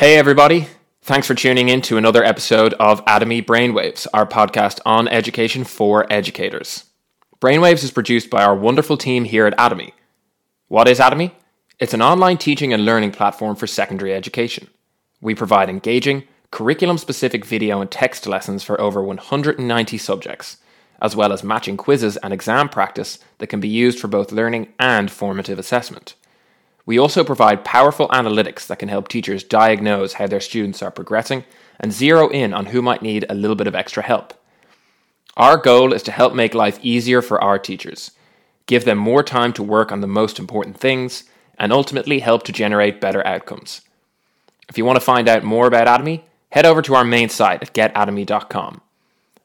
Hey, everybody. Thanks for tuning in to another episode of Atomi Brainwaves, our podcast on education for educators. Brainwaves is produced by our wonderful team here at Atomi. What is Atomi? It's an online teaching and learning platform for secondary education. We provide engaging, curriculum specific video and text lessons for over 190 subjects, as well as matching quizzes and exam practice that can be used for both learning and formative assessment. We also provide powerful analytics that can help teachers diagnose how their students are progressing and zero in on who might need a little bit of extra help. Our goal is to help make life easier for our teachers, give them more time to work on the most important things, and ultimately help to generate better outcomes. If you want to find out more about Atomi, head over to our main site at getatomi.com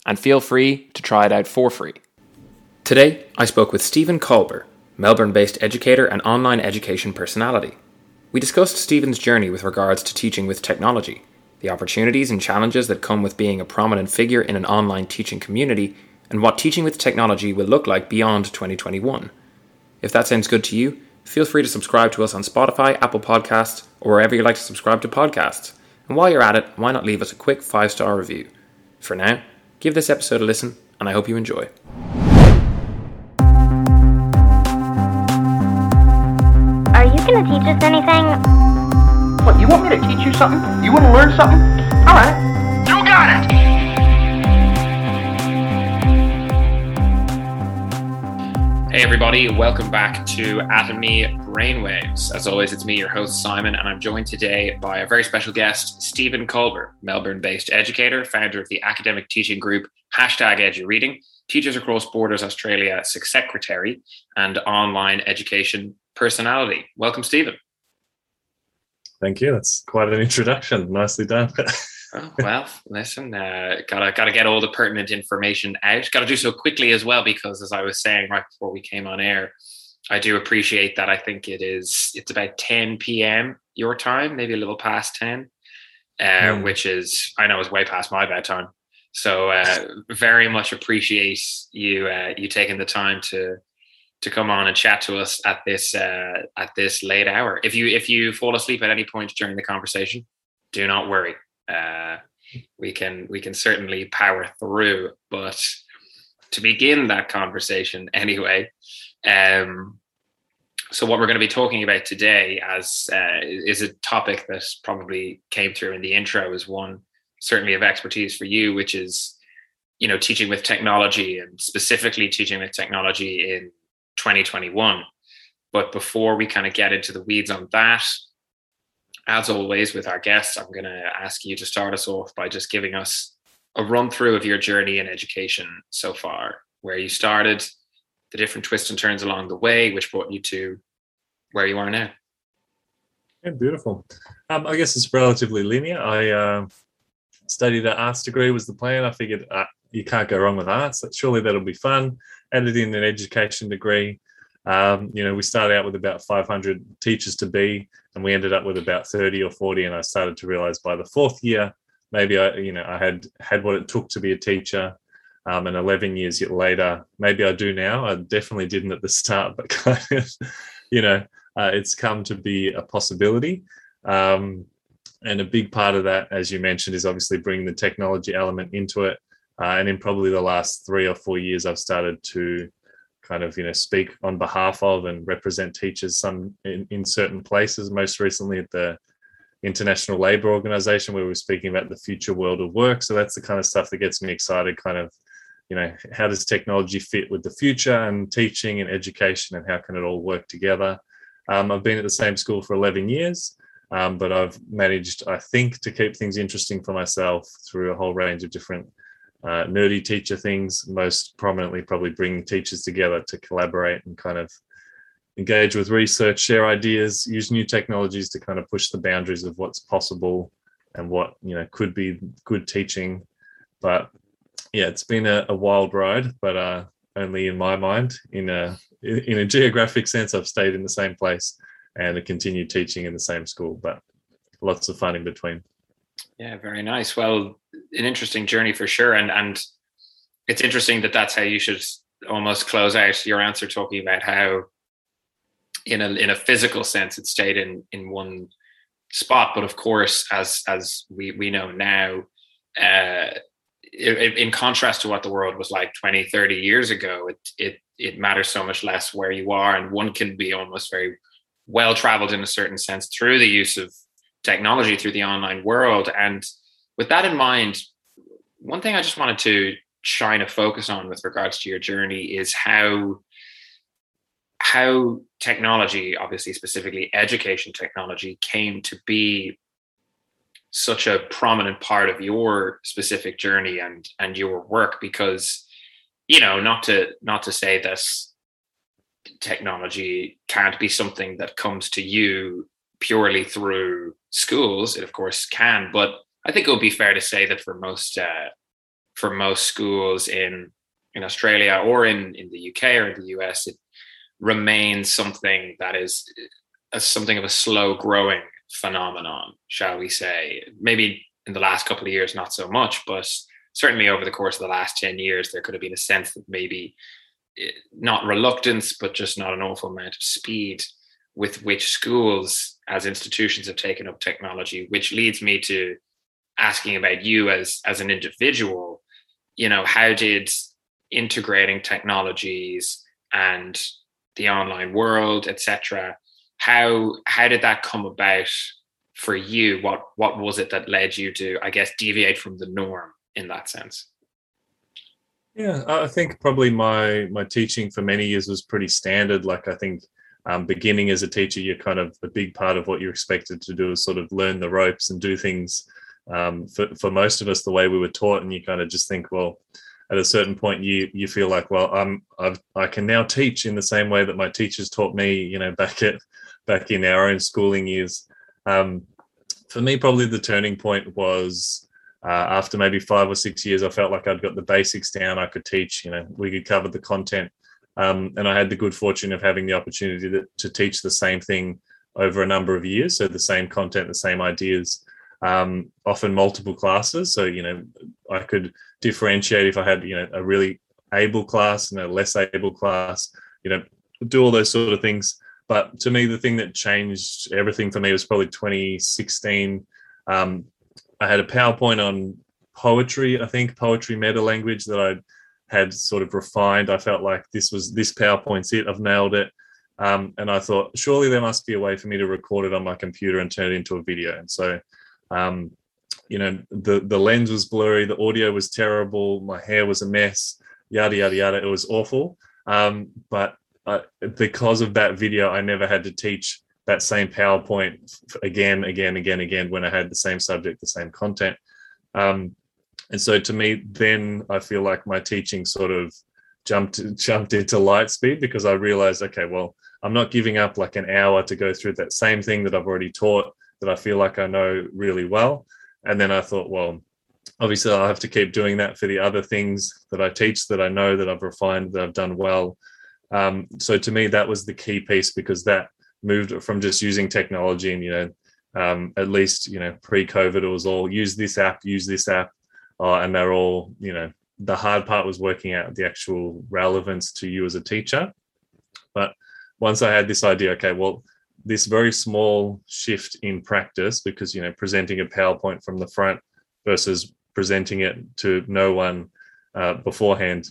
and feel free to try it out for free. Today, I spoke with Stephen Kolber, Melbourne based educator and online education personality. We discussed Stephen's journey with regards to teaching with technology, the opportunities and challenges that come with being a prominent figure in an online teaching community, and what teaching with technology will look like beyond 2021. If that sounds good to you, feel free to subscribe to us on Spotify, Apple Podcasts, or wherever you like to subscribe to podcasts. And while you're at it, why not leave us a quick five star review? For now, give this episode a listen, and I hope you enjoy. Gonna teach us anything? What, you want me to teach you something? You wanna learn something? Alright. You got it! Hey everybody, welcome back to Atomi Brainwaves. As always, it's me, your host Simon, and I'm joined today by a very special guest, Stephen Kolber, Melbourne-based educator, founder of the academic teaching group Hashtag EduReading, Teachers Across Borders Australia secretary, and online education personality. Welcome, Stephen. Thank you. That's quite an introduction. Nicely done. oh, well, listen, uh, gotta gotta get all the pertinent information out. Got to do so quickly as well because, as I was saying right before we came on air, I do appreciate that. I think it is. It's about 10 p.m. your time, maybe a little past 10, uh, mm. which is I know is way past my bedtime. So uh, very much appreciate you uh, you taking the time to to come on and chat to us at this uh, at this late hour. If you if you fall asleep at any point during the conversation, do not worry. Uh, we can we can certainly power through. But to begin that conversation anyway, um, so what we're going to be talking about today as uh, is a topic that probably came through in the intro is one certainly of expertise for you, which is you know teaching with technology and specifically teaching with technology in 2021. But before we kind of get into the weeds on that, as always with our guests, I'm going to ask you to start us off by just giving us a run through of your journey in education so far, where you started, the different twists and turns along the way, which brought you to where you are now. Yeah, beautiful. Um, I guess it's relatively linear. I uh, studied an arts degree was the plan. I figured uh, you can't go wrong with arts. Surely that'll be fun. Added in an education degree. Um, you know, we started out with about 500 teachers to be, and we ended up with about 30 or 40. And I started to realize by the fourth year, maybe I, you know, I had had what it took to be a teacher. Um, and 11 years later, maybe I do now. I definitely didn't at the start, but kind of, you know, uh, it's come to be a possibility. Um, and a big part of that, as you mentioned, is obviously bringing the technology element into it. Uh, and in probably the last three or four years, I've started to kind of you know speak on behalf of and represent teachers some in, in certain places. Most recently at the International Labour Organization, where we are speaking about the future world of work. So that's the kind of stuff that gets me excited. Kind of you know how does technology fit with the future and teaching and education, and how can it all work together? Um, I've been at the same school for 11 years. Um, but I've managed, I think, to keep things interesting for myself through a whole range of different uh, nerdy teacher things, most prominently probably bring teachers together to collaborate and kind of engage with research, share ideas, use new technologies to kind of push the boundaries of what's possible and what you know could be good teaching. But yeah, it's been a, a wild ride, but uh, only in my mind. In a in a geographic sense, I've stayed in the same place and continued teaching in the same school, but lots of fun in between. Yeah, very nice. Well, an interesting journey for sure, and and it's interesting that that's how you should almost close out your answer, talking about how, in a in a physical sense, it stayed in in one spot. But of course, as as we we know now, uh, in contrast to what the world was like 20, 30 years ago, it it it matters so much less where you are, and one can be almost very well traveled in a certain sense through the use of technology through the online world. And with that in mind, one thing I just wanted to shine a focus on with regards to your journey is how how technology, obviously specifically education technology, came to be such a prominent part of your specific journey and and your work because you know not to not to say this technology can't be something that comes to you purely through schools. It of course can, but I think it would be fair to say that for most uh, for most schools in in Australia or in in the UK or in the US, it remains something that is a, something of a slow growing phenomenon, shall we say? Maybe in the last couple of years, not so much, but certainly over the course of the last 10 years, there could have been a sense that maybe not reluctance, but just not an awful amount of speed with which schools as institutions have taken up technology, which leads me to asking about you as as an individual. You know, how did integrating technologies and the online world, etc. How how did that come about for you? What what was it that led you to, I guess, deviate from the norm in that sense? Yeah, I think probably my my teaching for many years was pretty standard. Like I think um, beginning as a teacher, you're kind of a big part of what you're expected to do is sort of learn the ropes and do things. Um, for for most of us, the way we were taught, and you kind of just think, well, at a certain point, you you feel like, well, I'm I've, I can now teach in the same way that my teachers taught me. You know, back at back in our own schooling years. Um, for me, probably the turning point was uh, after maybe five or six years, I felt like I'd got the basics down. I could teach, you know, we could cover the content. Um, and I had the good fortune of having the opportunity to, to, teach the same thing over a number of years. So the same content, the same ideas, um, often multiple classes. So, you know, I could differentiate if I had, you know, a really able class and a less able class, you know, do all those sort of things. But to me, the thing that changed everything for me was probably 2016. Um, I had a PowerPoint on poetry, I think poetry meta language that I had sort of refined. I felt like this was this PowerPoint's it. I've nailed it. Um, and I thought, surely there must be a way for me to record it on my computer and turn it into a video. And so, um, you know, the the lens was blurry, the audio was terrible, my hair was a mess, yada yada yada. It was awful. Um, but because of that video, I never had to teach that same PowerPoint again, again, again, again when I had the same subject, the same content. Um, and so to me, then I feel like my teaching sort of jumped jumped into light speed because I realized, okay, well, I'm not giving up like an hour to go through that same thing that I've already taught that I feel like I know really well. And then I thought, well, obviously I'll have to keep doing that for the other things that I teach that I know that I've refined, that I've done well. Um, so to me, that was the key piece because that moved from just using technology and you know um, at least you know pre-covid it was all use this app use this app uh, and they're all you know the hard part was working out the actual relevance to you as a teacher but once i had this idea okay well this very small shift in practice because you know presenting a powerpoint from the front versus presenting it to no one uh, beforehand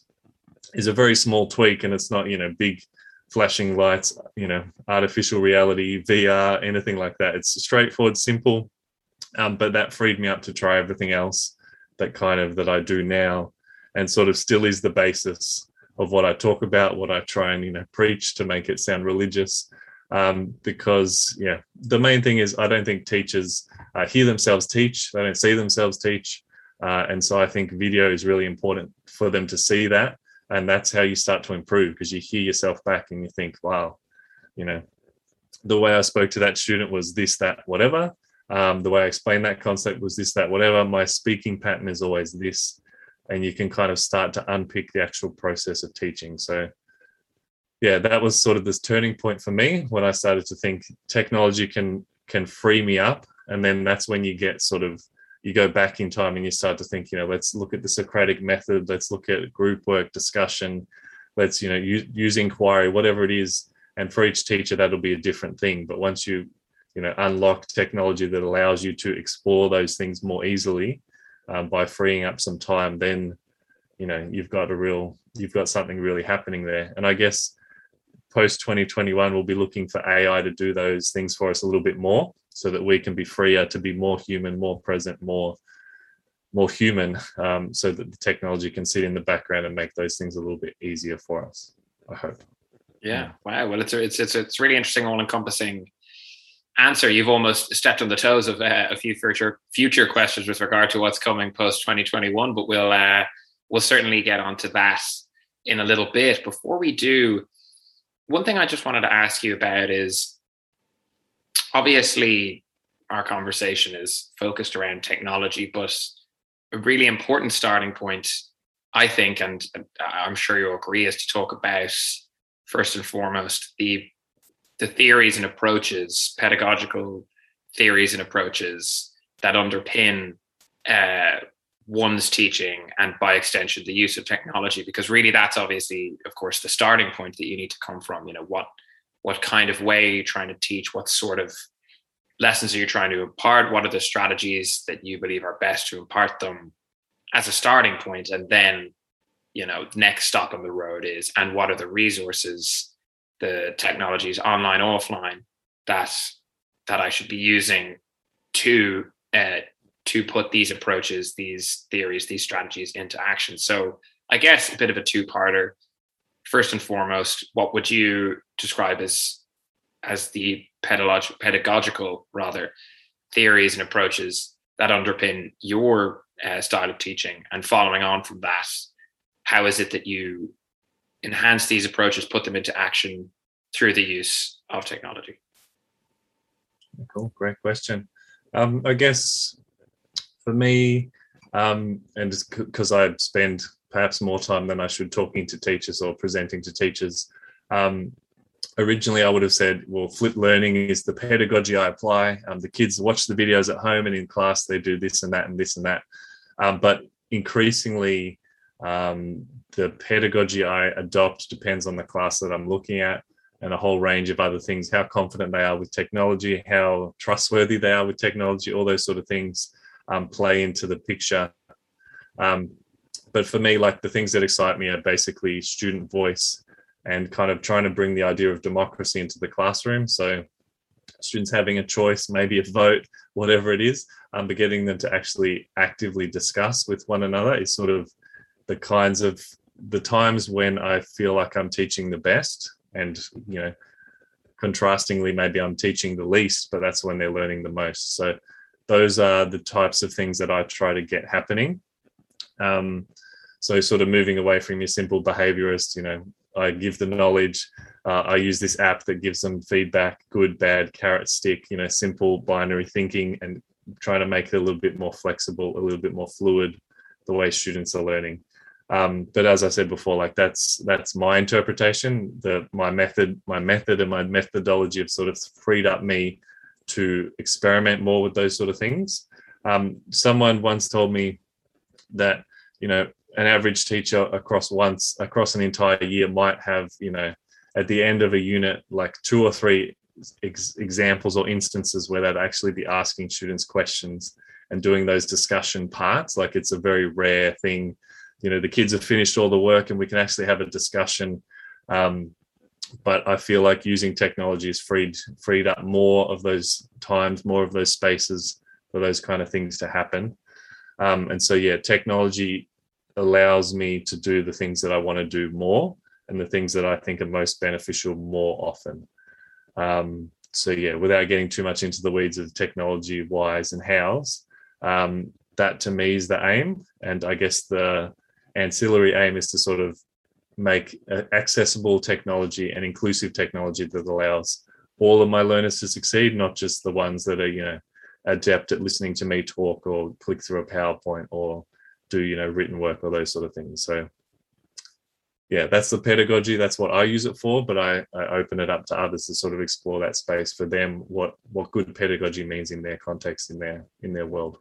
is a very small tweak and it's not you know big flashing lights, you know, artificial reality, VR, anything like that. It's straightforward, simple, um, but that freed me up to try everything else that kind of that I do now, and sort of still is the basis of what I talk about, what I try and you know preach to make it sound religious. Um, because yeah, the main thing is I don't think teachers uh, hear themselves teach; they don't see themselves teach, uh, and so I think video is really important for them to see that and that's how you start to improve because you hear yourself back and you think wow you know the way i spoke to that student was this that whatever. Um, the way i explained that concept was this that whatever. My speaking pattern is always this. And you can kind of start to unpick the actual process of teaching. So yeah that was sort of this turning point for me when i started to think technology can can free me up and then that's when you get sort of you go back in time and you start to think, you know, let's look at the Socratic method, let's look at group work, discussion, let's, you know, use, use inquiry, whatever it is. And for each teacher, that'll be a different thing. But once you you know unlock technology that allows you to explore those things more easily um, by freeing up some time then you know you've got a real you've got something really happening there and i guess post 2021 we'll be looking for ai to do those things for us a little bit more so that we can be freer to be more human more present more more human um, so that the technology can sit in the background and make those things a little bit easier for us i hope yeah wow well it's a, it's it's, it's really interesting all encompassing answer, you've almost stepped on the toes of uh, a few future future questions with regard to what's coming post 2021. But we'll uh, we'll certainly get onto that in a little bit. Before we do, one thing I just wanted to ask you about is obviously our conversation is focused around technology, but a really important starting point, I think, and I'm sure you'll agree, is to talk about first and foremost the the theories and approaches, pedagogical theories and approaches that underpin uh, one's teaching and by extension the use of technology because really that's obviously of course the starting point that you need to come from you know what what kind of way you're trying to teach what sort of lessons are you trying to impart what are the strategies that you believe are best to impart them as a starting point and then you know next stop on the road is and what are the resources the technologies online offline that that I should be using to uh, to put these approaches, these theories, these strategies into action. So I guess a bit of a two-parter. First and foremost, what would you describe as as the pedagog- pedagogical rather theories and approaches that underpin your uh, style of teaching? And following on from that, how is it that you enhance these approaches, put them into action through the use of technology? Cool, great question. Um, I guess for me, um, and because I spend perhaps more time than I should talking to teachers or presenting to teachers, um, originally I would have said, well, flip learning is the pedagogy I apply. Um, the kids watch the videos at home and in class they do this and that and this and that. Um, but increasingly, um, the pedagogy I adopt depends on the class that I'm looking at and a whole range of other things how confident they are with technology how trustworthy they are with technology all those sort of things um, play into the picture um, but for me like the things that excite me are basically student voice and kind of trying to bring the idea of democracy into the classroom so students having a choice maybe a vote whatever it is um, but getting them to actually actively discuss with one another is sort of the kinds of the times when I feel like I'm teaching the best, and you know, contrastingly, maybe I'm teaching the least, but that's when they're learning the most. So those are the types of things that I try to get happening. Um, so sort of moving away from your simple behaviorist, you know, I give the knowledge. Uh, I use this app that gives them feedback, good, bad, carrot, stick, you know, simple binary thinking, and trying to make it a little bit more flexible, a little bit more fluid, the way students are learning. Um, but as I said before, like that's that's my interpretation. The my method, my method, and my methodology have sort of freed up me to experiment more with those sort of things. Um, someone once told me that you know an average teacher across once across an entire year might have you know at the end of a unit like two or three ex- examples or instances where they'd actually be asking students questions and doing those discussion parts like it's a very rare thing you know the kids have finished all the work and we can actually have a discussion um, but i feel like using technology has freed freed up more of those times more of those spaces for those kind of things to happen. Um, and so yeah technology allows me to do the things that i want to do more and the things that i think are most beneficial more often. Um, so yeah without getting too much into the weeds of technology whys and hows um, that to me is the aim. And i guess the ancillary aim is to sort of make uh, accessible technology and inclusive technology that allows all of my learners to succeed, not just the ones that are, you know, adept at listening to me talk or click through a PowerPoint or do, you know, written work or those sort of things. So yeah, that's the pedagogy. That's what I use it for, but I, I open it up to others to sort of explore that space for them, what what good pedagogy means in their context, in their in their world.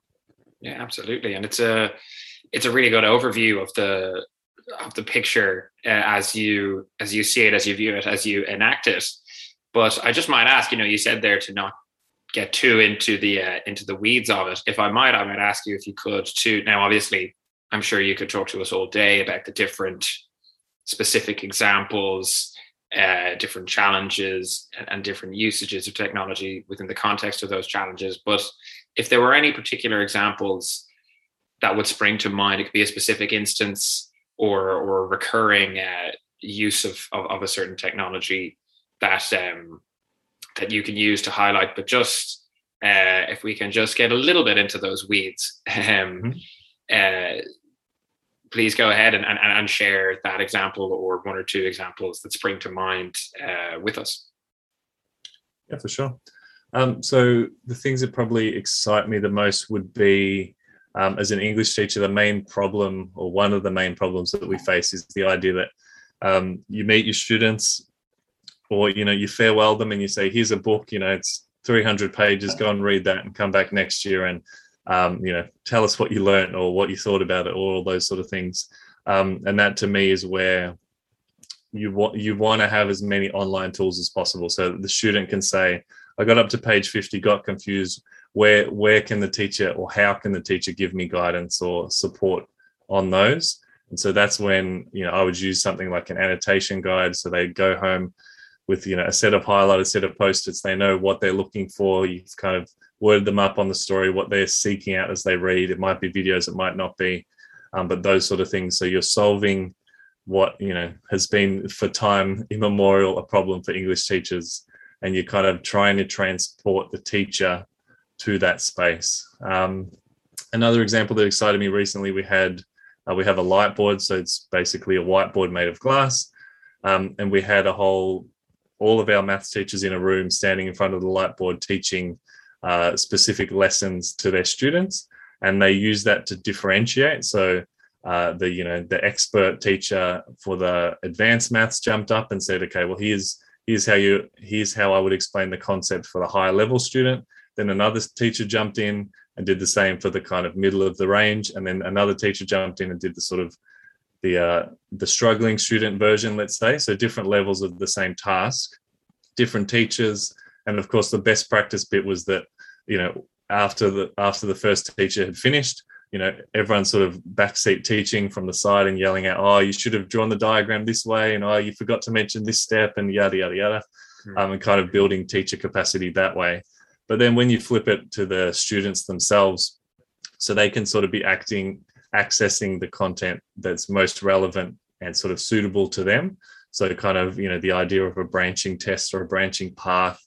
Yeah, absolutely. And it's a it's a really good overview of the of the picture uh, as you as you see it, as you view it, as you enact it. But I just might ask, you know, you said there to not get too into the uh, into the weeds of it, if I might, I might ask you if you could to now. Obviously, I'm sure you could talk to us all day about the different specific examples, uh, different challenges, and, and different usages of technology within the context of those challenges. But if there were any particular examples that would spring to mind, it could be a specific instance or or recurring uh, use of, of, of a certain technology that um, that you can use to highlight. But just uh, if we can just get a little bit into those weeds, um, mm-hmm. uh, please go ahead and, and, and share that example or one or two examples that spring to mind uh, with us. Yeah, for sure. Um, so the things that probably excite me the most would be um, as an English teacher, the main problem or one of the main problems that we face is the idea that um, you meet your students or you know you farewell them and you say here's a book you know it's 300 pages go and read that and come back next year and um, you know tell us what you learned or what you thought about it or all those sort of things. Um, and that to me is where you want you want to have as many online tools as possible so the student can say i got up to page 50 got confused where where can the teacher or how can the teacher give me guidance or support on those? And so that's when you know i would use something like an annotation guide. So they go home with you know a set of highlighted set of post-its. They know what they're looking for. You've kind of worded them up on the story what they're seeking out as they read. It might be videos it might not be um, but those sort of things. So you're solving what you know has been for time immemorial a problem for english teachers and you're kind of trying to transport the teacher to that space. Um, another example that excited me recently we had uh, we have a light board so it's basically a whiteboard made of glass. Um, and we had a whole all of our maths teachers in a room standing in front of the light board teaching uh, specific lessons to their students. And they use that to differentiate. So uh, the you know the expert teacher for the advanced maths jumped up and said okay well here's here's how you here's how i would explain the concept for the higher level student then another teacher jumped in and did the same for the kind of middle of the range and then another teacher jumped in and did the sort of the uh, the struggling student version, let's say. So different levels of the same task, different teachers, and of course the best practice bit was that you know after the after the first teacher had finished, you know everyone sort of backseat teaching from the side and yelling out, "Oh, you should have drawn the diagram this way," and "Oh, you forgot to mention this step," and yada yada yada, mm. um, and kind of building teacher capacity that way. But then when you flip it to the students themselves, so they can sort of be acting accessing the content that's most relevant and sort of suitable to them. So, kind of, you know, the idea of a branching test or a branching path.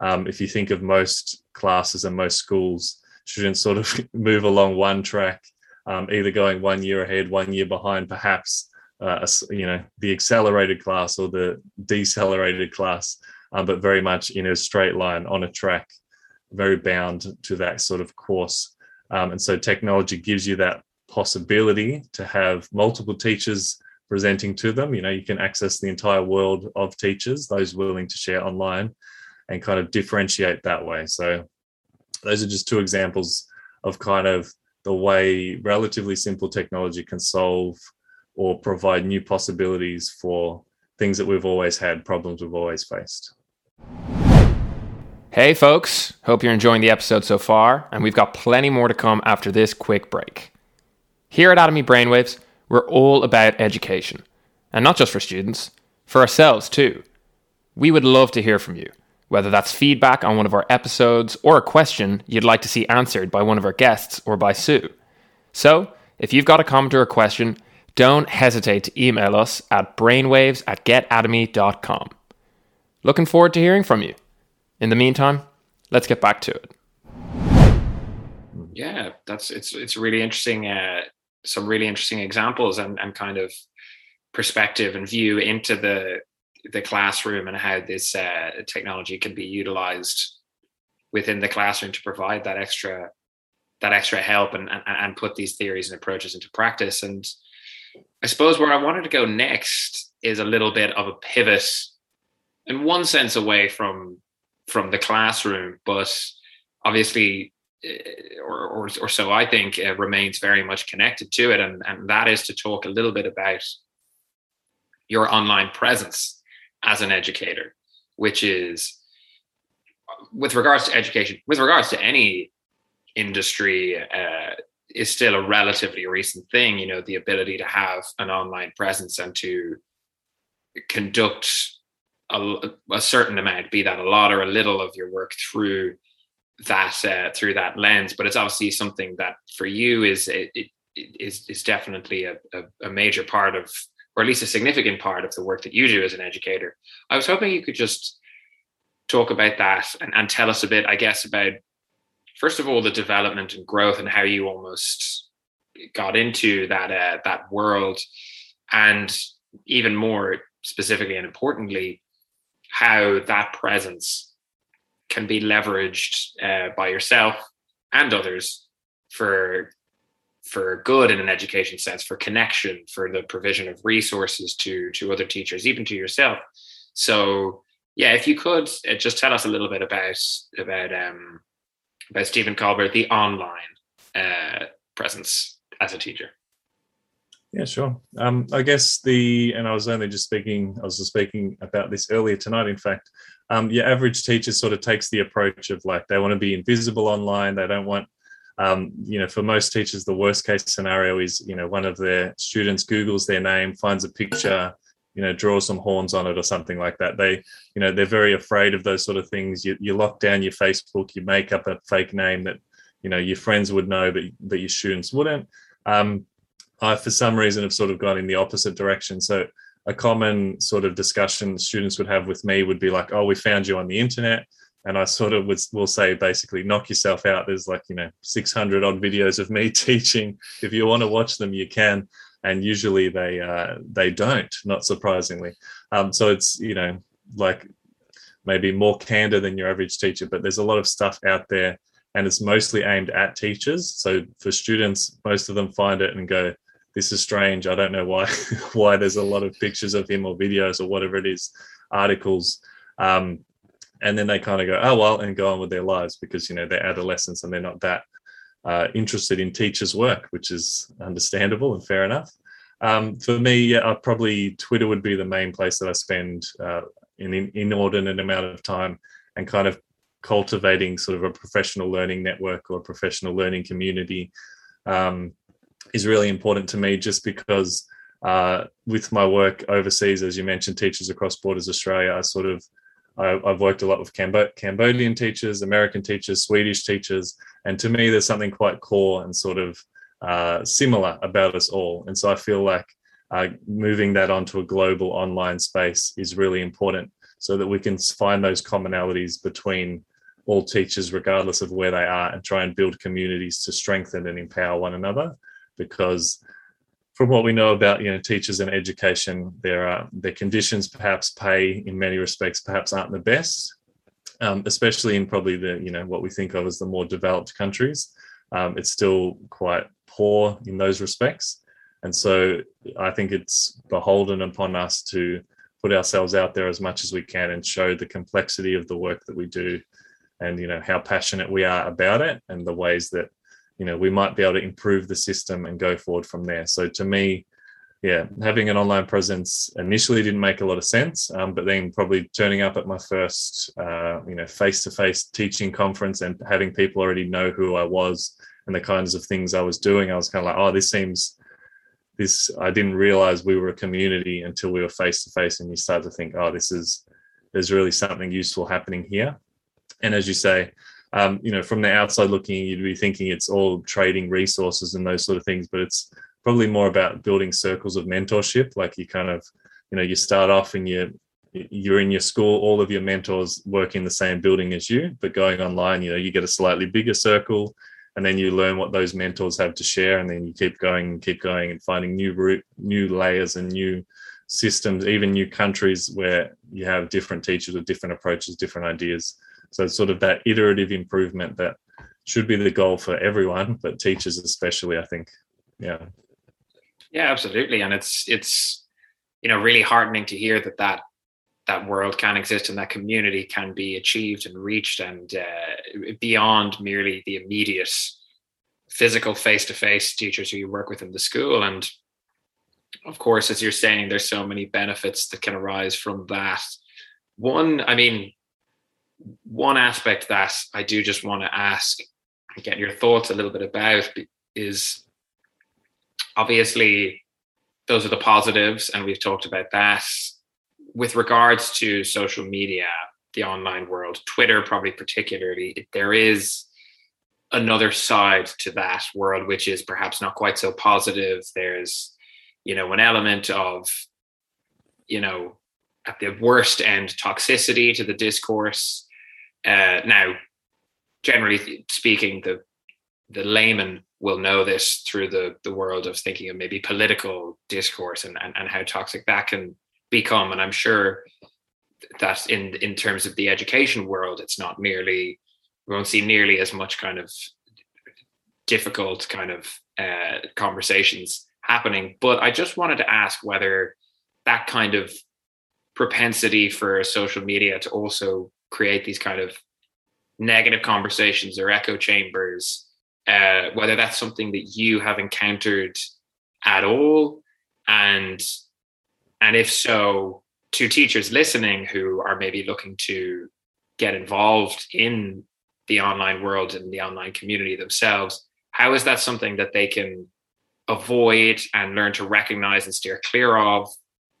Um, if you think of most classes and most schools, students sort of move along one track, um, either going one year ahead, one year behind, perhaps, uh, you know, the accelerated class or the decelerated class, um, but very much in a straight line on a track, very bound to that sort of course. Um, and so technology gives you that possibility to have multiple teachers presenting to them. You know, you can access the entire world of teachers, those willing to share online, and kind of differentiate that way. So, those are just two examples of kind of the way relatively simple technology can solve or provide new possibilities for things that we've always had, problems we've always faced. Hey, folks. Hope you're enjoying the episode so far, and we've got plenty more to come after this quick break. Here at Atomi Brainwaves, we're all about education. And not just for students, for ourselves too. We would love to hear from you, whether that's feedback on one of our episodes or a question you'd like to see answered by one of our guests or by Sue. So, if you've got a comment or a question, don't hesitate to email us at brainwaves at getatomi.com. Looking forward to hearing from you. In the meantime, let's get back to it. Yeah, that's it's it's really interesting uh, some really interesting examples and, and kind of perspective and view into the the classroom and how this uh, technology can be utilized within the classroom to provide that extra that extra help and, and, and put these theories and approaches into practice and i suppose where i wanted to go next is a little bit of a pivot in one sense away from from the classroom but obviously uh, or, or, or so I think, uh, remains very much connected to it. And, and that is to talk a little bit about your online presence as an educator, which is with regards to education, with regards to any industry, uh, is still a relatively recent thing. You know, the ability to have an online presence and to conduct a, a certain amount, be that a lot or a little of your work through that uh, through that lens. But it's obviously something that for you is it, it is is definitely a, a, a major part of, or at least a significant part of the work that you do as an educator. I was hoping you could just talk about that and, and tell us a bit, I guess, about first of all the development and growth and how you almost got into that uh, that world, and even more specifically and importantly, how that presence can be leveraged uh, by yourself and others for for good in an education sense for connection for the provision of resources to to other teachers even to yourself. So yeah if you could uh, just tell us a little bit about about um about Stephen Kolber the online uh presence as a teacher yeah, sure. Um, I guess the, and I was only just speaking, I was just speaking about this earlier tonight, in fact. Um, your average teacher sort of takes the approach of like they want to be invisible online. They don't want, um, you know, for most teachers, the worst case scenario is, you know, one of their students Googles their name, finds a picture, you know, draws some horns on it or something like that. They, you know, they're very afraid of those sort of things. You, you lock down your Facebook, you make up a fake name that, you know, your friends would know, but, but your students wouldn't. Um, I, for some reason, have sort of gone in the opposite direction. So a common sort of discussion students would have with me would be like, "Oh, we found you on the internet," and I sort of would will say basically, "Knock yourself out." There's like you know 600 odd videos of me teaching. If you want to watch them, you can. And usually they uh, they don't, not surprisingly. Um, so it's you know like maybe more candor than your average teacher, but there's a lot of stuff out there and it's mostly aimed at teachers. So for students, most of them find it and go, this is strange. I don't know why why there's a lot of pictures of him or videos or whatever it is, articles. Um, and then they kind of go, oh well, and go on with their lives because you know they're adolescents and they're not that uh, interested in teachers' work, which is understandable and fair enough. Um, for me, yeah, I probably Twitter would be the main place that I spend uh, an inordinate amount of time and kind of cultivating sort of a professional learning network or a professional learning community. Um, is really important to me just because uh, with my work overseas, as you mentioned, teachers across borders Australia, I sort of I, have worked a lot with Cambodian teachers, American teachers, Swedish teachers, and to me, there's something quite core and sort of uh, similar about us all. And so I feel like uh, moving that onto a global online space is really important, so that we can find those commonalities between all teachers, regardless of where they are, and try and build communities to strengthen and empower one another because from what we know about you know teachers and education there are their conditions perhaps pay in many respects perhaps aren't the best um, especially in probably the you know what we think of as the more developed countries. Um, it's still quite poor in those respects. And so i think it's beholden upon us to put ourselves out there as much as we can and show the complexity of the work that we do and you know how passionate we are about it and the ways that you know we might be able to improve the system and go forward from there. So to me yeah having an online presence initially didn't make a lot of sense um, but then probably turning up at my first uh, you know face-to-face teaching conference and having people already know who i was and the kinds of things i was doing i was kind of like oh this seems this i didn't realize we were a community until we were face to face and you start to think oh this is there's really something useful happening here. And as you say um, you know, from the outside looking, you'd be thinking it's all trading resources and those sort of things, but it's probably more about building circles of mentorship. Like you kind of, you know, you start off and you you're in your school, all of your mentors work in the same building as you, but going online, you know, you get a slightly bigger circle and then you learn what those mentors have to share and then you keep going and keep going and finding new route, new layers and new systems, even new countries where you have different teachers with different approaches, different ideas. So sort of that iterative improvement that should be the goal for everyone, but teachers especially, I think. Yeah. Yeah, absolutely. And it's it's you know really heartening to hear that that that world can exist and that community can be achieved and reached and uh, beyond merely the immediate physical face-to-face teachers who you work with in the school and of course as you're saying there's so many benefits that can arise from that one i mean one aspect that I do just want to ask and get your thoughts a little bit about is obviously those are the positives, and we've talked about that. With regards to social media, the online world, Twitter probably particularly, there is another side to that world, which is perhaps not quite so positive. There's, you know, an element of, you know, at the worst end, toxicity to the discourse. Uh, now, generally speaking, the the layman will know this through the the world of thinking of maybe political discourse and, and, and how toxic that can become. And I'm sure that in in terms of the education world, it's not nearly we won't see nearly as much kind of difficult kind of uh, conversations happening. But I just wanted to ask whether that kind of propensity for social media to also create these kind of negative conversations or echo chambers, uh, whether that's something that you have encountered at all, and and if so, to teachers listening who are maybe looking to get involved in the online world and the online community themselves, how is that something that they can avoid and learn to recognize and steer clear of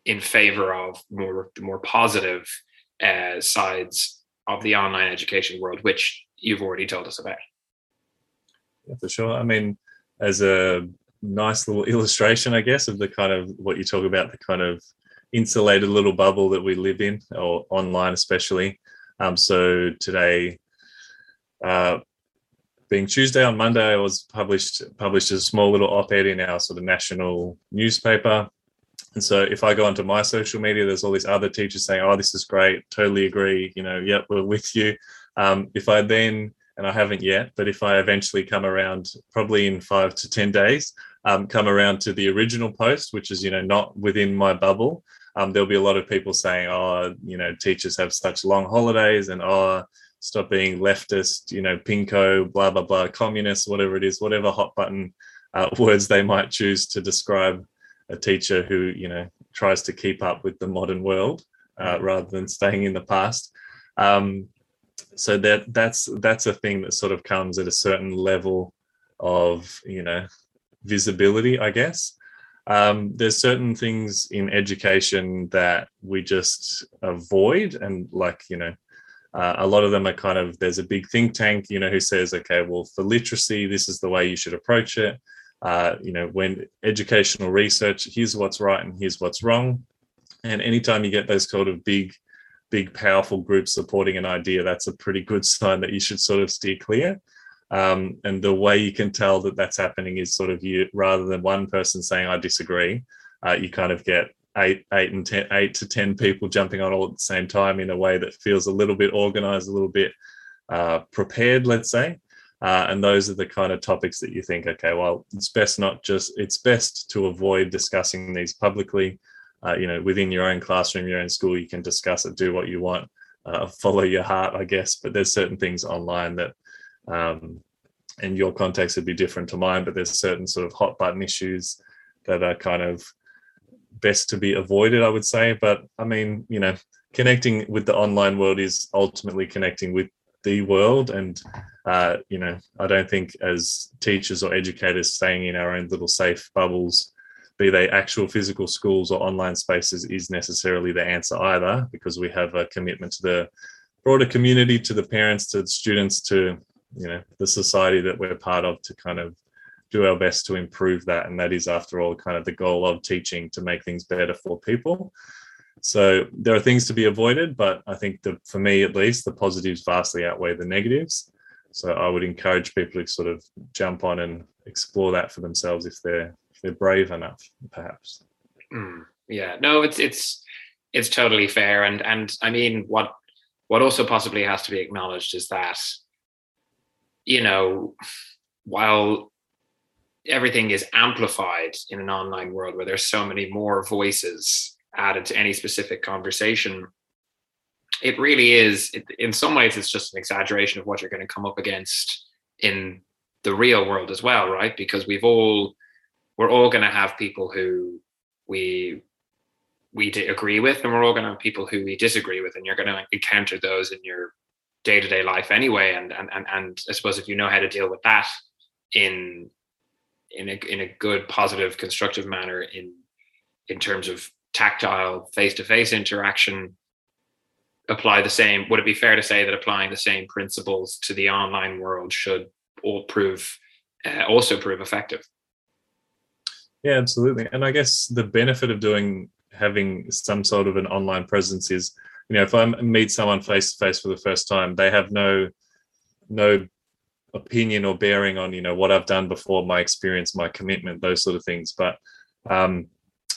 in favor of more the more positive uh, sides of the online education world, which you've already told us about. Yeah, for sure. I mean, as a nice little illustration, I guess, of the kind of what you talk about, the kind of insulated little bubble that we live in, or online especially. Um, so today, uh, being Tuesday on Monday, I was published published a small little op-ed in our sort of national newspaper and so if I go onto my social media, there's all these other teachers saying, "Oh, this is great, totally agree." You know, yep, we're with you. Um, if I then, and I haven't yet, but if I eventually come around, probably in five to ten days, um, come around to the original post, which is you know not within my bubble, um, there'll be a lot of people saying, "Oh, you know, teachers have such long holidays," and "Oh, stop being leftist," you know, pinko, blah blah blah, communist, whatever it is, whatever hot button uh, words they might choose to describe a teacher who you know tries to keep up with the modern world uh, mm-hmm. rather than staying in the past. Um, so that that's that's a thing that sort of comes at a certain level of you know visibility, I guess. Um, there's certain things in education that we just avoid, and like you know, uh, a lot of them are kind of there's a big think tank, you know, who says, okay, well, for literacy, this is the way you should approach it uh, you know, when educational research, here's what's right and here's what's wrong. And anytime you get those sort of big, big, powerful groups supporting an idea, that's a pretty good sign that you should sort of steer clear. Um, and the way you can tell that that's happening is sort of you, rather than one person saying I disagree, uh, you kind of get eight, eight and ten, eight to ten people jumping on all at the same time in a way that feels a little bit organized, a little bit uh, prepared, let's say. Uh, and those are the kind of topics that you think, okay, well, it's best not just, it's best to avoid discussing these publicly. Uh, you know, within your own classroom, your own school, you can discuss it, do what you want, uh, follow your heart, I guess. But there's certain things online that, um, in your context, would be different to mine. But there's certain sort of hot button issues that are kind of best to be avoided, I would say. But I mean, you know, connecting with the online world is ultimately connecting with the world. And uh, you know i don't think as teachers or educators staying in our own little safe bubbles be they actual physical schools or online spaces is necessarily the answer either because we have a commitment to the broader community to the parents to the students to you know the society that we're part of to kind of do our best to improve that. And that is after all kind of the goal of teaching to make things better for people so there are things to be avoided, but I think that for me at least, the positives vastly outweigh the negatives. So I would encourage people to sort of jump on and explore that for themselves if they're if they're brave enough, perhaps. Mm, yeah, no, it's it's it's totally fair, and and I mean what what also possibly has to be acknowledged is that you know while everything is amplified in an online world where there's so many more voices added to any specific conversation it really is it, in some ways it's just an exaggeration of what you're going to come up against in the real world as well right because we've all we're all going to have people who we we agree with and we're all going to have people who we disagree with and you're going to encounter those in your day to day life anyway. And, and and and I suppose if you know how to deal with that in in a in a good, positive, constructive manner in in terms of tactile face to face interaction, apply the same. Would it be fair to say that applying the same principles to the online world should all prove uh, also prove effective? Yeah, absolutely. And I guess the benefit of doing having some sort of an online presence is, you know, if I meet someone face to face for the first time, they have no no opinion or bearing on you know what I've done before, my experience, my commitment, those sort of things. But um,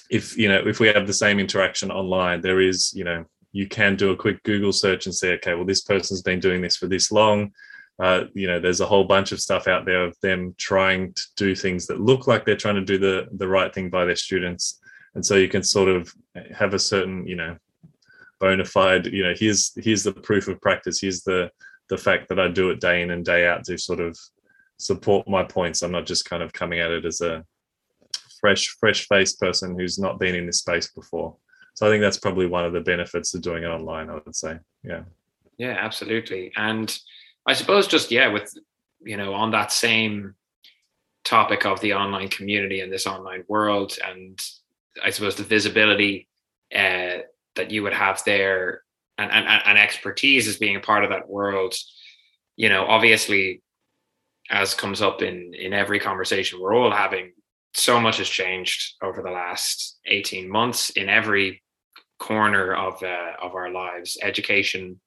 if you know if we have the same interaction online, there is you know you can do a quick Google search and say, okay, well this person's been doing this for this long. Uh, you know, there's a whole bunch of stuff out there of them trying to do things that look like they're trying to do the the right thing by their students, and so you can sort of have a certain you know bona fide you know here's here's the proof of practice here's the the fact that I do it day in and day out to sort of support my points. I'm not just kind of coming at it as a fresh, fresh faced person who's not been in this space before. So I think that's probably one of the benefits of doing it online, I would say. Yeah. Yeah, absolutely. And I suppose just, yeah, with, you know, on that same topic of the online community and this online world, and I suppose the visibility uh, that you would have there and, and, and expertise as being a part of that world, you know, obviously, as comes up in in every conversation we're all having, so much has changed over the last 18 months in every corner of uh, of our lives. Education,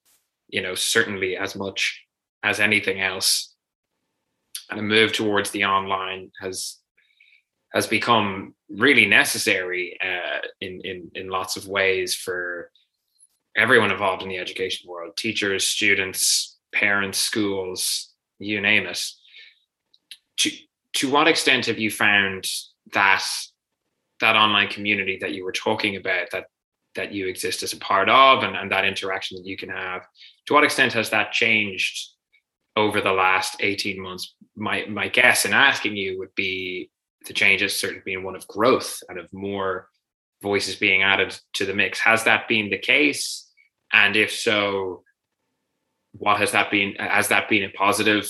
you know, certainly as much as anything else, and a move towards the online has has become really necessary uh, in in in lots of ways for everyone involved in the education world teachers students parents schools you name it to to what extent have you found that that online community that you were talking about that that you exist as a part of and, and that interaction that you can have to what extent has that changed over the last 18 months my my guess in asking you would be the change has certainly been one of growth and of more voices being added to the mix. Has that been the case? And if so, what has that been? Has that been a positive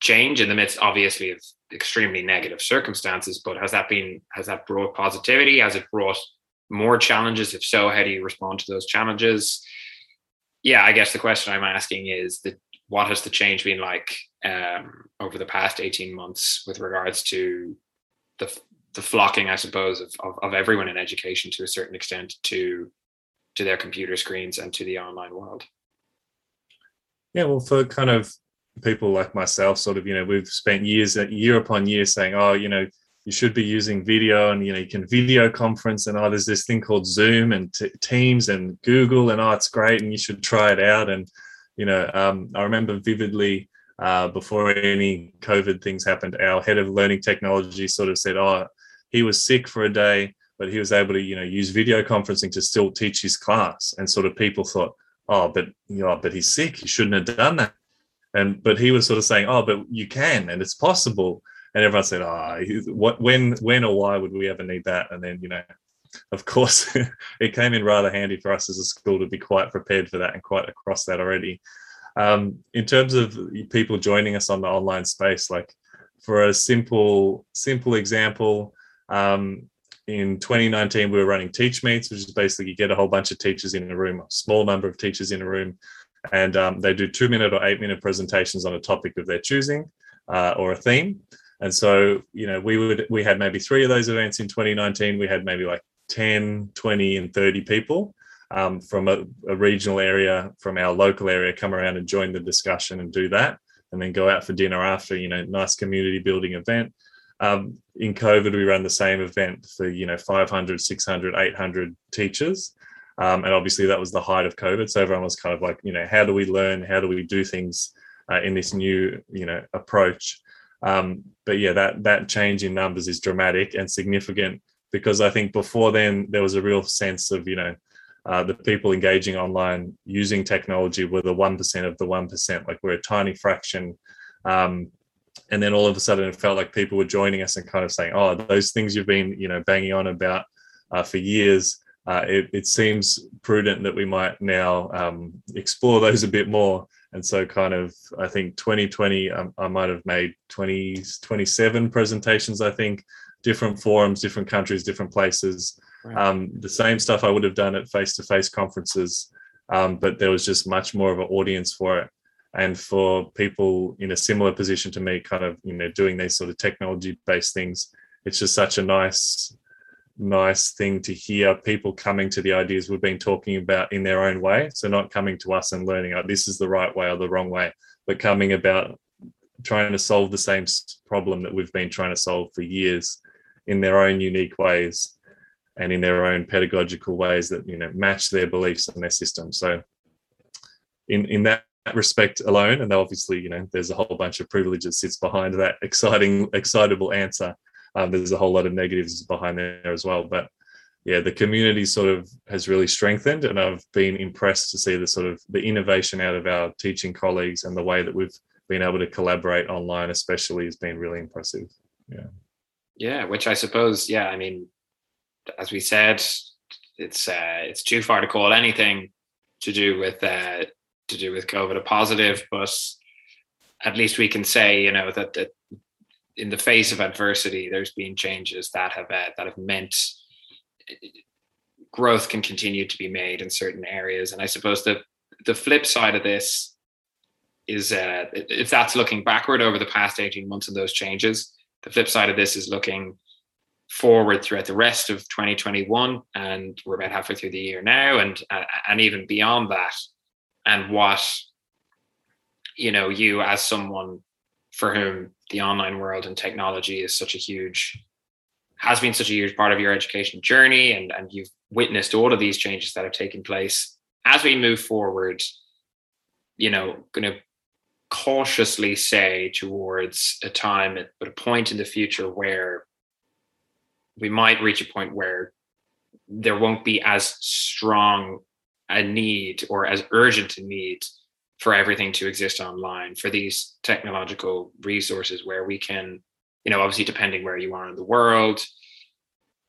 change in the midst, obviously, of extremely negative circumstances? But has that been has that brought positivity? Has it brought more challenges? If so, how do you respond to those challenges? Yeah, I guess the question I'm asking is that what has the change been like um, over the past 18 months with regards to the the flocking, I suppose, of, of, of everyone in education to a certain extent to to their computer screens and to the online world. Yeah, well, for kind of people like myself, sort of, you know, we've spent years, year upon year, saying, oh, you know, you should be using video, and you know, you can video conference, and oh, there's this thing called Zoom and t- Teams and Google, and oh, it's great, and you should try it out. And you know, um, I remember vividly uh, before any COVID things happened, our head of learning technology sort of said, oh he was sick for a day, but he was able to, you know, use video conferencing to still teach his class. And sort of people thought, oh, but you know, but he's sick. He shouldn't have done that. And but he was sort of saying, oh, but you can, and it's possible. And everyone said, oh, what, when, when or why would we ever need that? And then, you know, of course, it came in rather handy for us as a school to be quite prepared for that and quite across that already. Um, in terms of people joining us on the online space, like for a simple simple example, um, in 2019, we were running teach meets, which is basically you get a whole bunch of teachers in a room, a small number of teachers in a room, and um, they do two minute or eight minute presentations on a topic of their choosing uh, or a theme. And so, you know, we would we had maybe three of those events in 2019. We had maybe like 10, 20, and 30 people um, from a, a regional area, from our local area, come around and join the discussion and do that, and then go out for dinner after. You know, nice community building event. Um, in COVID, we ran the same event for, you know, 500, 600, 800 teachers. Um, and obviously that was the height of COVID. So everyone was kind of like, you know, how do we learn? How do we do things uh, in this new, you know, approach? Um, but yeah, that that change in numbers is dramatic and significant because I think before then there was a real sense of, you know, uh, the people engaging online using technology were the 1% of the 1%. Like we're a tiny fraction. Um, and then all of a sudden it felt like people were joining us and kind of saying oh those things you've been you know banging on about uh, for years uh, it, it, seems prudent that we might now um, explore those a bit more And so, kind of, I think 2020, um, I might have made 20, 27 presentations, I think, different forums, different countries, different places. Right. Um, the same stuff I would have done at face to face conferences, um, but there was just much more of an audience for it. And for people in a similar position to me, kind of, you know, doing these sort of technology based things, it's just such a nice nice thing to hear people coming to the ideas we've been talking about in their own way. So not coming to us and learning, oh, this is the right way or the wrong way, but coming about trying to solve the same problem that we've been trying to solve for years in their own unique ways and in their own pedagogical ways that you know match their beliefs and their system. So in in that respect alone, and obviously you know there's a whole bunch of privilege that sits behind that exciting, excitable answer um, there's a whole lot of negatives behind there as well. But yeah, the community sort of has really strengthened, and I've been impressed to see the sort of the innovation out of our teaching colleagues and the way that we've been able to collaborate online, especially, has been really impressive. Yeah. Yeah, which I suppose, yeah, I mean, as we said, it's uh, it's too far to call anything to do with uh, to do with COVID a positive, but at least we can say, you know, that that in the face of adversity, there's been changes that have uh, that have meant growth can continue to be made in certain areas. And I suppose the the flip side of this is uh, if that's looking backward over the past 18 months and those changes, the flip side of this is looking forward throughout the rest of 2021 and we're about halfway through the year now and uh, and even beyond that and what you know you as someone for whom the online world and technology is such a huge has been such a huge part of your education journey. And, and you've witnessed all of these changes that have taken place. As we move forward you know going to cautiously say towards a time at a point in the future where we might reach a point where there won't be as strong a need or as urgent a need for everything to exist online for these technological resources where we can you know obviously depending where you are in the world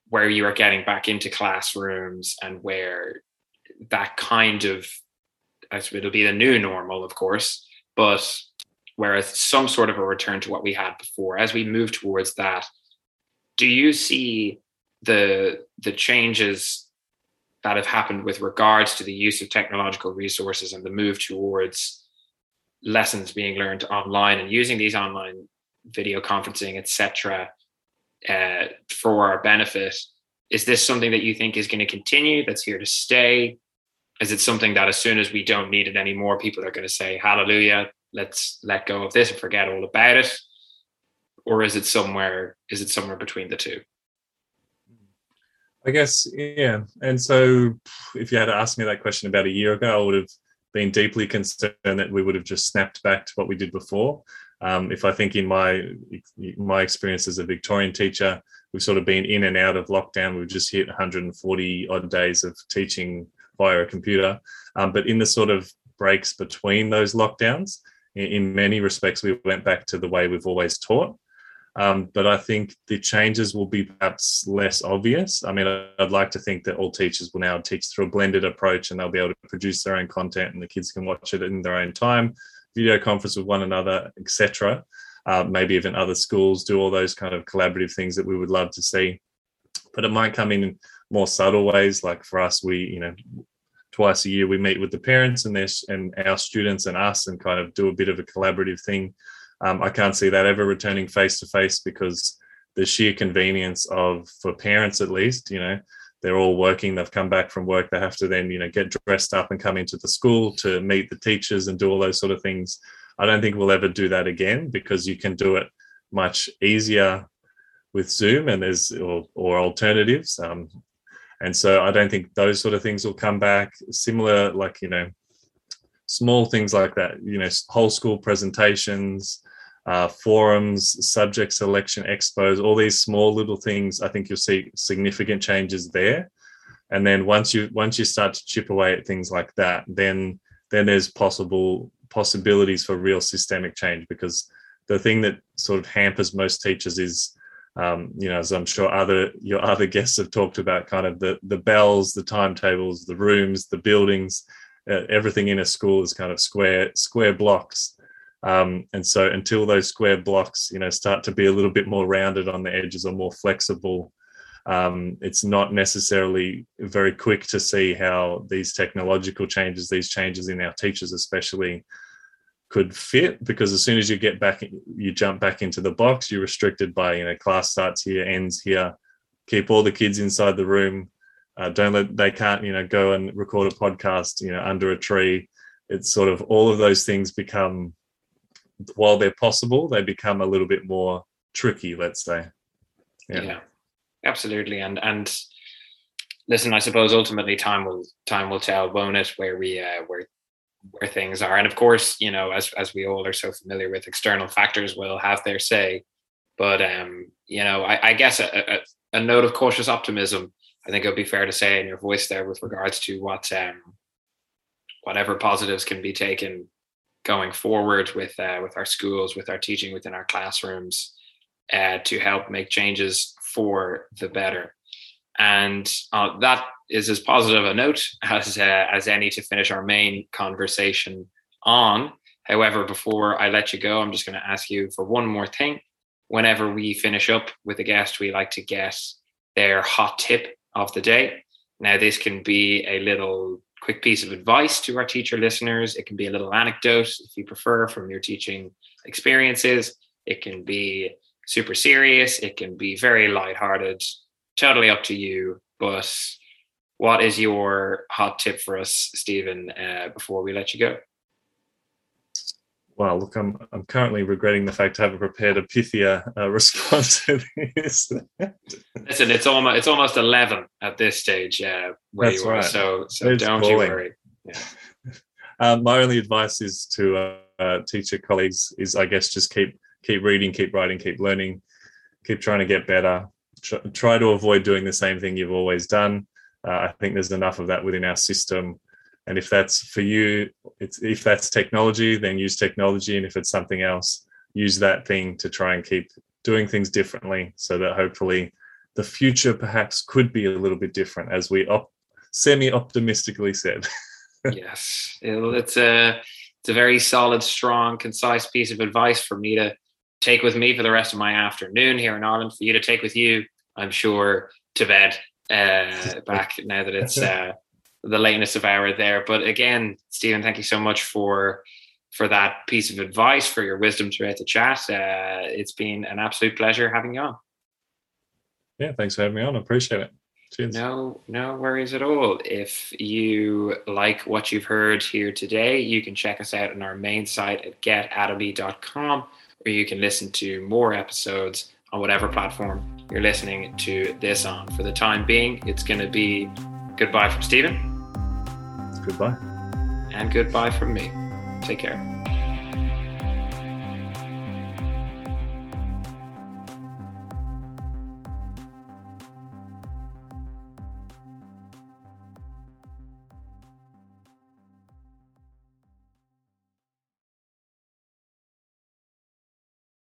where you are getting back into classrooms and where that kind of it'll be the new normal of course but whereas some sort of a return to what we had before. As we move towards that do you see the the changes that have happened with regards to the use of technological resources and the move towards lessons being learned online and using these online video conferencing, etc., uh, for our benefit. Is this something that you think is going to continue? That's here to stay? Is it something that as soon as we don't need it anymore, people are going to say, "Hallelujah, let's let go of this and forget all about it"? Or is it somewhere? Is it somewhere between the two? I guess, yeah. And so if you had asked me that question about a year ago, I would have been deeply concerned that we would have just snapped back to what we did before. Um, if I think in my my experience as a Victorian teacher, we've sort of been in and out of lockdown. We've just hit 140 odd days of teaching via a computer. Um, but in the sort of breaks between those lockdowns, in, in many respects, we went back to the way we've always taught. Um, but I think the changes will be perhaps less obvious. I mean, I'd like to think that all teachers will now teach through a blended approach and they'll be able to produce their own content and the kids can watch it in their own time, video conference with one another, etc. Uh, maybe even other schools do all those kind of collaborative things that we would love to see. But it might come in more subtle ways. Like for us, we, you know, twice a year we meet with the parents and their and our students and us and kind of do a bit of a collaborative thing um, I can't see that ever returning face to face because the sheer convenience of, for parents at least, you know, they're all working, they've come back from work, they have to then, you know, get dressed up and come into the school to meet the teachers and do all those sort of things. I don't think we'll ever do that again because you can do it much easier with Zoom and there's or, or alternatives. Um, and so I don't think those sort of things will come back. Similar, like you know, small things like that. You know, whole school presentations, uh, forums, subject selection expos, all these small little things. I think you'll see significant changes there. And then once you once you start to chip away at things like that, then then there's possible possibilities for real systemic change because the thing that sort of hampers most teachers is um, you know, as I'm sure other your other guests have talked about, kind of the the bells, the timetables, the rooms, the buildings, uh, everything in a school is kind of square square blocks. Um, and so until those square blocks, you know, start to be a little bit more rounded on the edges or more flexible, um, it's not necessarily very quick to see how these technological changes, these changes in our teachers, especially, could fit. Because as soon as you get back, you jump back into the box, you're restricted by, you know, class starts here, ends here. Keep all the kids inside the room. Uh, don't let they can't, you know, go and record a podcast, you know, under a tree. It's sort of all of those things become, while they're possible, they become a little bit more tricky. Let's say. yeah. yeah absolutely. And and listen, I suppose ultimately time will time will tell, won't it? Where we uh, where where things are, and of course, you know, as as we all are so familiar with, external factors will have their say. But um, you know, I, I guess a, a, a note of cautious optimism. I think it would be fair to say in your voice there with regards to what um, whatever positives can be taken going forward with uh, with our schools, with our teaching within our classrooms, uh, to help make changes for the better. And uh, that is as positive a note as uh, as any to finish our main conversation on. However, before I let you go, I'm just going to ask you for one more thing. Whenever we finish up with a guest, we like to get their hot tip of the day. Now, this can be a little quick piece of advice to our teacher listeners. It can be a little anecdote, if you prefer, from your teaching experiences. It can be super serious. It can be very lighthearted. Totally up to you. But what is your hot tip for us, Stephen, uh, before we let you go? Well, look, I'm I'm currently regretting the fact I haven't prepared a pithier uh, response to this. Listen, it's almost it's almost eleven at this stage uh, where That's you are, right. so so don't calling. you worry. Yeah. Um, my only advice is to uh, teacher colleagues is, I guess, just keep keep reading, keep writing, keep learning, keep trying to get better. Try to avoid doing the same thing you've always done. Uh, I think there's enough of that within our system. And if that's for you, it's if that's technology, then use technology. And if it's something else, use that thing to try and keep doing things differently so that hopefully the future perhaps could be a little bit different as we op- semi optimistically said. yes, it's a it's a very solid, strong, concise piece of advice for me to take with me for the rest of my afternoon here in Ireland, for you to take with you, I'm sure, to bed uh, back now that it's uh, the lateness of hour there. But again, Stephen, thank you so much for for that piece of advice, for your wisdom throughout the chat. Uh, it's been an absolute pleasure having you on. Yeah, thanks for having me on. I appreciate it. Cheers. No, no worries at all. If you like what you've heard here today, you can check us out on our main site at getatomi.com or you can listen to more episodes on whatever platform you're listening to this on. For the time being, it's going to be goodbye from Stephen. Goodbye. And goodbye from me. Take care.